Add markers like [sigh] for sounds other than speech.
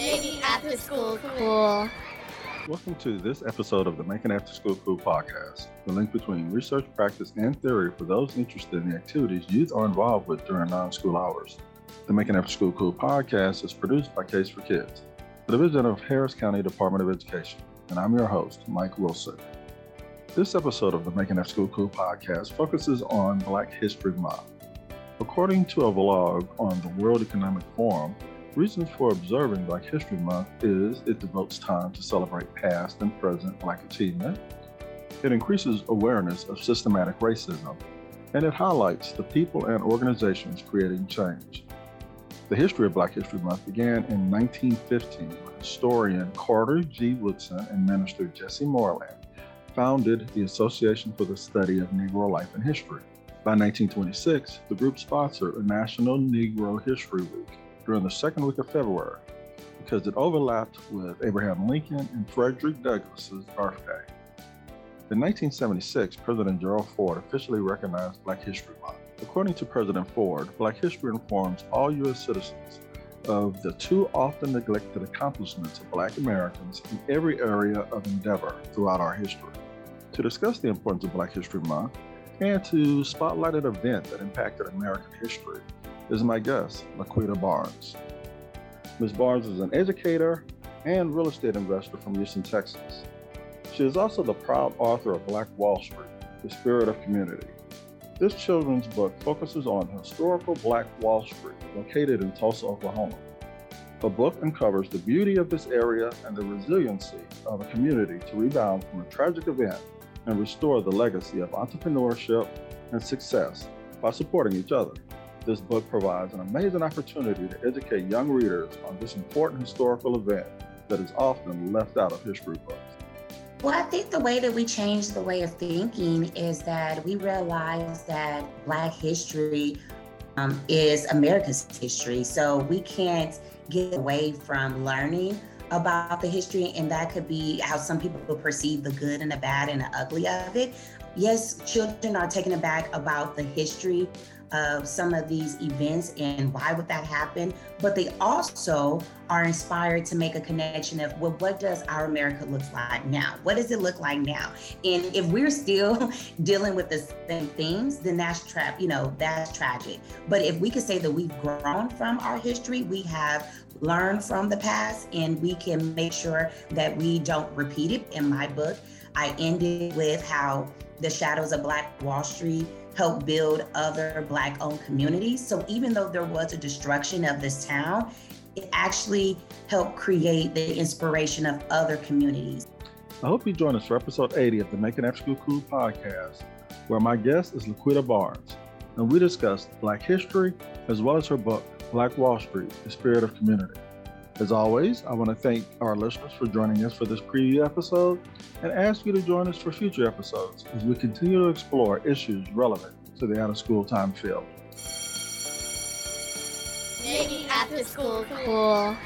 Making After School Cool. Welcome to this episode of the Making After School Cool podcast, the link between research, practice, and theory for those interested in the activities youth are involved with during non school hours. The Making After School Cool podcast is produced by Case for Kids, the division of Harris County Department of Education, and I'm your host, Mike Wilson. This episode of the Making After School Cool podcast focuses on Black History Month. According to a vlog on the World Economic Forum, reasons for observing Black History Month is it devotes time to celebrate past and present Black achievement, it increases awareness of systematic racism, and it highlights the people and organizations creating change. The history of Black History Month began in 1915 when historian Carter G. Woodson and minister Jesse Moorland founded the Association for the Study of Negro Life and History. By 1926, the group sponsored a National Negro History Week during the second week of February because it overlapped with Abraham Lincoln and Frederick Douglass's birthday. In 1976, President Gerald Ford officially recognized Black History Month. According to President Ford, Black history informs all U.S. citizens of the too often neglected accomplishments of Black Americans in every area of endeavor throughout our history. To discuss the importance of Black History Month, and to spotlight an event that impacted American history is my guest, Laquita Barnes. Ms. Barnes is an educator and real estate investor from Houston, Texas. She is also the proud author of Black Wall Street, The Spirit of Community. This children's book focuses on historical Black Wall Street, located in Tulsa, Oklahoma. The book uncovers the beauty of this area and the resiliency of a community to rebound from a tragic event and restore the legacy of entrepreneurship and success by supporting each other. This book provides an amazing opportunity to educate young readers on this important historical event that is often left out of history books. Well, I think the way that we change the way of thinking is that we realize that Black history um, is America's history. So we can't get away from learning about the history, and that could be how some people perceive the good and the bad and the ugly of it. Yes, children are taken aback about the history of some of these events and why would that happen but they also are inspired to make a connection of well what does our america look like now? What does it look like now? And if we're still [laughs] dealing with the same things then that's trap you know that's tragic. But if we could say that we've grown from our history we have learned from the past and we can make sure that we don't repeat it. In my book i ended with how the shadows of black wall street help build other Black owned communities. So even though there was a destruction of this town, it actually helped create the inspiration of other communities. I hope you join us for episode 80 of the Making After School Cool podcast, where my guest is Laquita Barnes, and we discuss Black history as well as her book, Black Wall Street The Spirit of Community. As always, I want to thank our listeners for joining us for this preview episode and ask you to join us for future episodes as we continue to explore issues relevant to the out of school time field. Making After School Cool.